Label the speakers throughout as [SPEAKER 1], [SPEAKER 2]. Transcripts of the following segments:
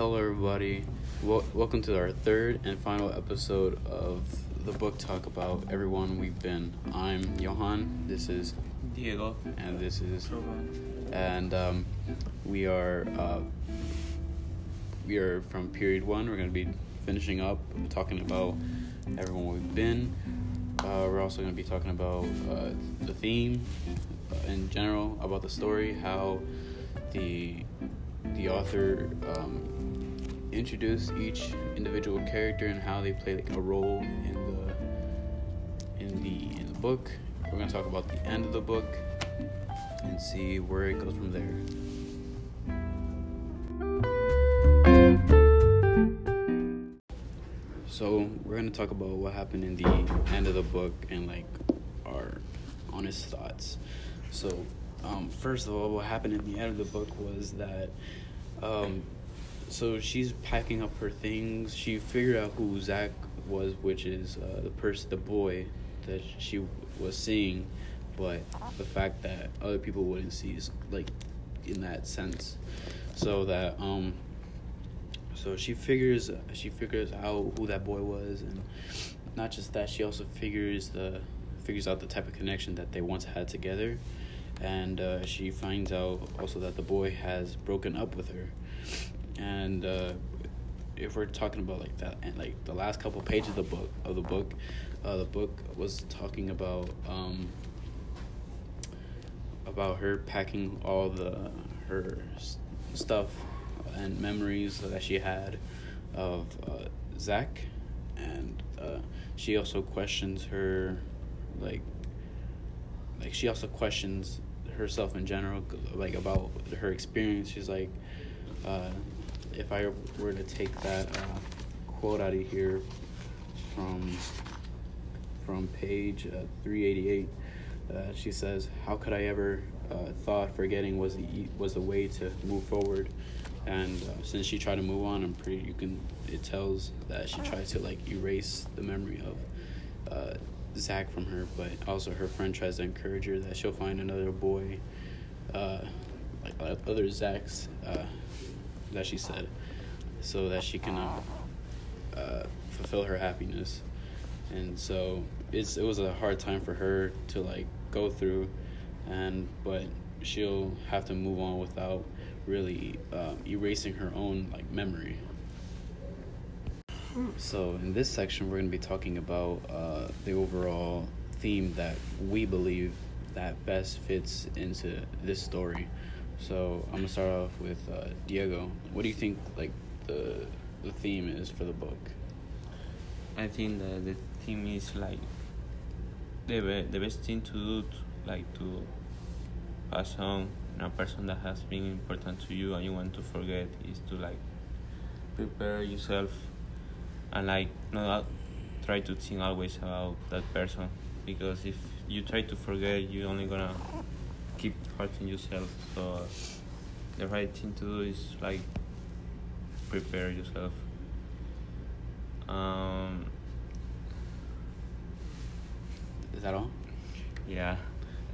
[SPEAKER 1] Hello, everybody. Wel- welcome to our third and final episode of the book talk about everyone we've been. I'm Johan. This is
[SPEAKER 2] Diego.
[SPEAKER 1] and this is and um, we are uh, we are from period one. We're going to be finishing up talking about everyone we've been. Uh, we're also going to be talking about uh, the theme uh, in general, about the story, how the the author um, introduced each individual character and how they play like a role in the in the in the book. We're to talk about the end of the book and see where it goes from there. So we're gonna talk about what happened in the end of the book and like our honest thoughts. So um, first of all, what happened in the end of the book was that um, so she's packing up her things. She figured out who Zach was, which is uh, the person, the boy that she was seeing, but the fact that other people wouldn't see is like in that sense. So that um, so she figures she figures out who that boy was, and not just that, she also figures the figures out the type of connection that they once had together, and uh, she finds out also that the boy has broken up with her, and uh, if we're talking about like that and like the last couple pages of the book of the book, uh, the book was talking about um, about her packing all the her stuff and memories that she had of uh, Zach, and uh, she also questions her, like, like she also questions herself in general, like about her experience. She's like, uh, if I were to take that uh, quote out of here from from page uh, 388 uh, she says how could i ever uh, thought forgetting was the was the way to move forward? And uh, since she tried to move on i'm pretty you can it tells that she tried to like erase the memory of uh, zach from her but also her friend tries to encourage her that she'll find another boy like other zachs that she said so that she can uh, uh, fulfill her happiness. And so it's it was a hard time for her to like go through and but she'll have to move on without really um, erasing her own like memory. So in this section we're going to be talking about uh, the overall theme that we believe that best fits into this story so i'm to start off with uh, diego. What do you think like the the theme is for the book?
[SPEAKER 2] I think that the theme is like the be- the best thing to do, to, like to pass on a person that has been important to you and you want to forget is to like prepare yourself and like not try to think always about that person. Because if you try to forget you're only gonna hurting yourself so the right thing to do is like prepare yourself um
[SPEAKER 1] is that all
[SPEAKER 2] yeah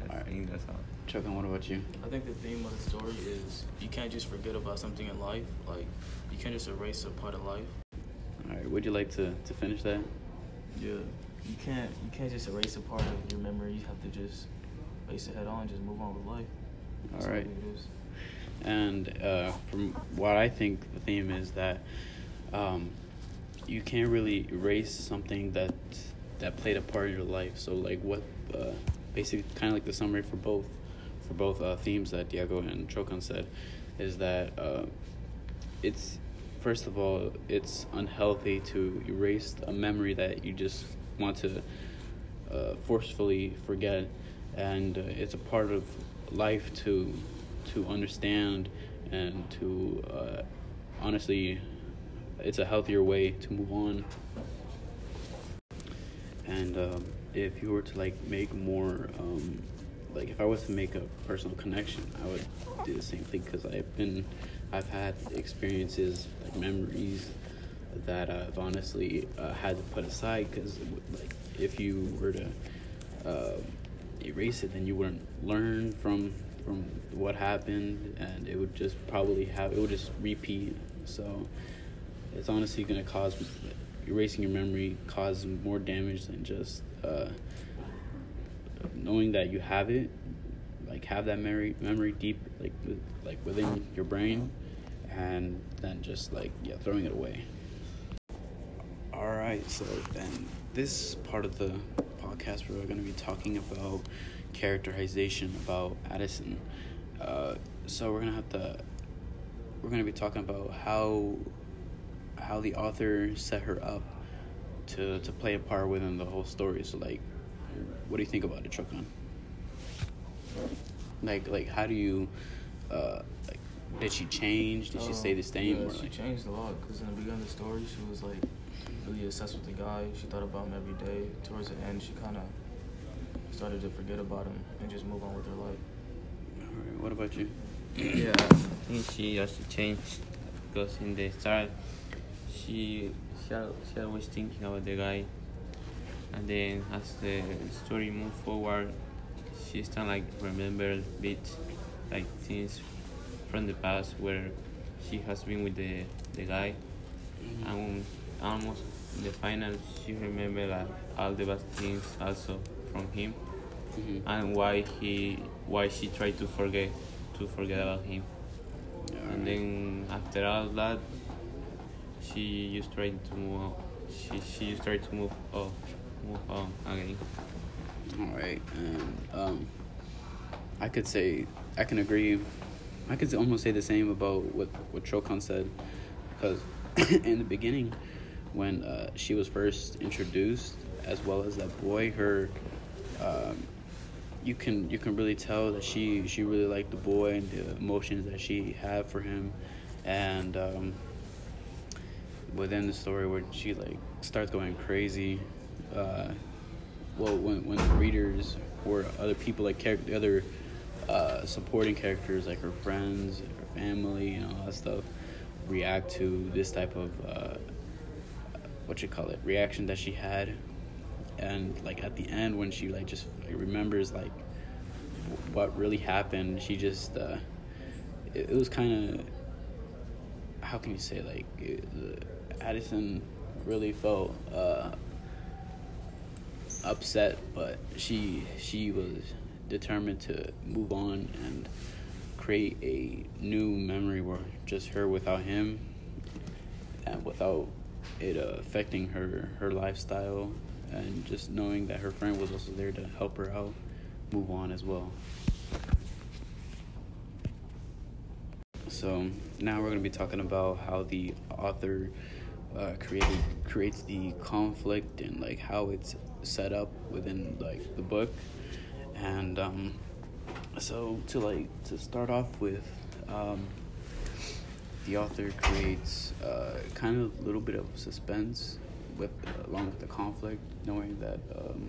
[SPEAKER 2] i
[SPEAKER 1] Alright.
[SPEAKER 2] think that's all
[SPEAKER 1] Chuck, what about you
[SPEAKER 3] I think the theme of the story is you can't just forget about something in life. Like you can't just erase a part of life.
[SPEAKER 1] All right, would you like to, to finish that?
[SPEAKER 3] Yeah. You can't you can't just erase a part of your memory. You have to just face it head on, just move on with life. That's
[SPEAKER 1] All right.
[SPEAKER 3] think it is.
[SPEAKER 1] And uh, from what I think, the theme is that um, you can't really erase something that that played a part in your life. So, like, what uh, basically kind of like the summary for both for both uh, themes that Diego and Chokan said is that uh, it's first of all it's unhealthy to erase a memory that you just want to uh, forcefully forget, and uh, it's a part of life to to understand and to uh, honestly, it's a healthier way to move on. And um, if you were to like make more, um, like if I was to make a personal connection, I would do the same thing because I've been, I've had experiences like memories that I've honestly uh, had to put aside because like if you were to uh, erase it, then you wouldn't learn from from what happened, and it would just probably have it would just repeat. So it's honestly gonna cause erasing your memory cause more damage than just uh, knowing that you have it, like have that memory memory deep like like within your brain, and then just like yeah throwing it away. All right, so then this part of the podcast we're going to be talking about characterization about Addison. Uh, so we're gonna have to we're gonna be talking about how how the author set her up to to play a part within the whole story. So like, what do you think about it, Chokan? Like like how do you uh like did she change? Did she stay the same?
[SPEAKER 3] Yeah,
[SPEAKER 1] or
[SPEAKER 3] she
[SPEAKER 1] like,
[SPEAKER 3] changed a lot because in the beginning of the story, she was like really obsessed with the guy. She thought about him every day. Towards the end, she kind of started to forget about him and just move on with her life.
[SPEAKER 1] All right, what about you?
[SPEAKER 2] yeah, I think she also changed because in the start she she, she always thinking about the guy, and then as the story moved forward, she start like remember bits like things from the past where she has been with the the guy, mm-hmm. and almost in the final she remember like all the bad things also from him
[SPEAKER 1] Mhm.
[SPEAKER 2] and why he why she tried to forget to forget about him and then after all that she just tried to move on. she she just tried to move oh move on again
[SPEAKER 1] All right, and um, I could say I can agree. I could almost say the same about what what Chokan said, because in the beginning, when uh, she was first introduced, as well as that boy, her, um, you can you can really tell that she she really liked the boy and the emotions that she had for him, and um, within the story where she like starts going crazy. Uh, well, when when the readers or other people like character, other uh, supporting characters like her friends, her family, and all that stuff, react to this type of uh, what you call it reaction that she had, and like at the end when she like just like, remembers like w- what really happened, she just uh, it, it was kind of how can you say like it, the, Addison really felt. Uh, upset, but she she was determined to move on and create a new memory where just her without him and without it uh, affecting her her lifestyle and just knowing that her friend was also there to help her out move on as well. So now we're going to be talking about how the author uh, created creates the conflict and like how it's set up within like the book, and um, so to like to start off with, um, the author creates uh, kind of a little bit of suspense with along with the conflict, knowing that um,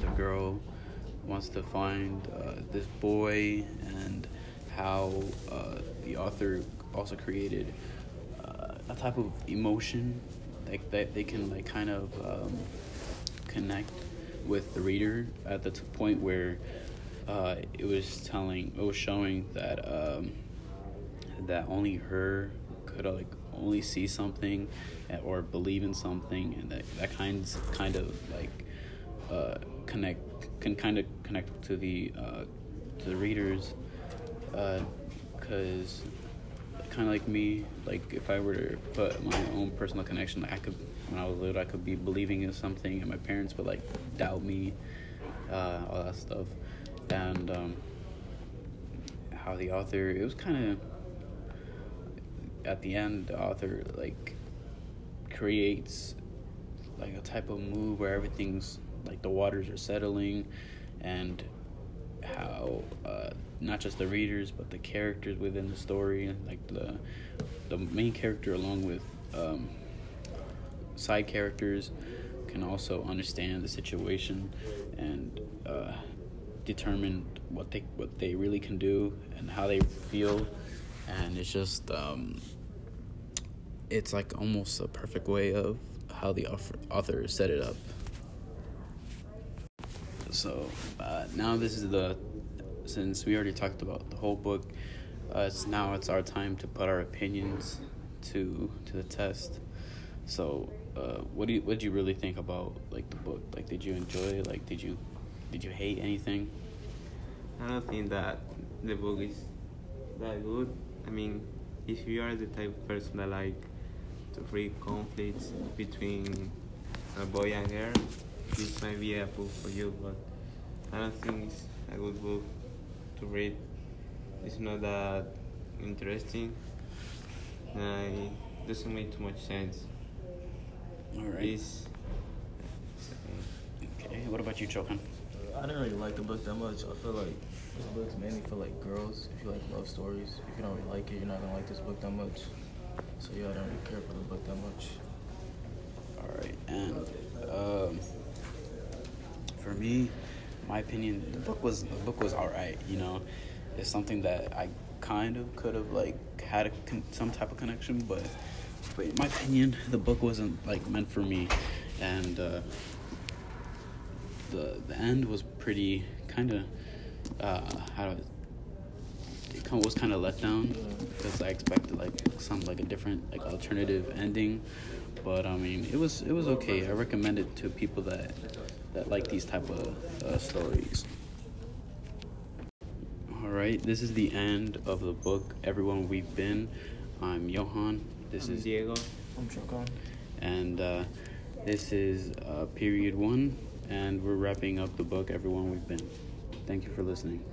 [SPEAKER 1] the girl wants to find uh, this boy and how uh, the author also created uh, a type of emotion like that they can like kind of um, connect with the reader at the point where uh, it was telling it was showing that um, that only her could like only see something uh, or believe in something and that that kinds kind of like uh, connect can kind of connect to the uh, to the readers because kind of like me like if I were to put my own personal connection like I could when I was little I could be believing in something and my parents would like doubt me uh, all that stuff. And um, how the author it was kind of at the end the author like creates like a type of move where everything's like the waters are settling and how uh, not just the readers but the characters within the story like the the main character along with um, side characters can also understand the situation and uh, determine what they what they really can do and how they feel and it's just um, it's like almost a perfect way of how the author, set it up so uh, now this is the since we already talked about the whole book, uh, it's now it's our time to put our opinions to to the test. So, uh, what do you what do you really think about like the book? Like, did you enjoy? Like, did you did you hate anything?
[SPEAKER 2] I don't think that the book is that good. I mean, if you are the type of person that like to read conflicts between a boy and girl, this might be a book for you. But I don't think it's a good book to read. It's not that interesting. And it doesn't make too much sense.
[SPEAKER 1] All right.
[SPEAKER 2] It's,
[SPEAKER 1] Okay. What about you, Chokan?
[SPEAKER 3] I didn't really like the book that much. I feel like this book's mainly for like girls. If you like love stories, if you don't really like it, you're not gonna like this book that much. So yeah, I don't really care for the book that much.
[SPEAKER 1] All right, and um, for me, my opinion, the book was the book was all right. You know, it's something that I kind of could have like had a con- some type of connection, but but in my opinion, the book wasn't like meant for me, and uh, the the end was pretty kind of uh, how do I, it was kind of let down because I expected like some like a different like alternative ending, but I mean it was it was okay. I recommend it to people that that like these type of uh, stories. All right, this is the end of the book. Everyone we've been. I'm Johan. This
[SPEAKER 2] I'm
[SPEAKER 1] is
[SPEAKER 2] Diego.
[SPEAKER 3] I'm Chokan.
[SPEAKER 1] and uh, this is uh, period one, and we're wrapping up the book. Everyone we've been. Thank you for listening.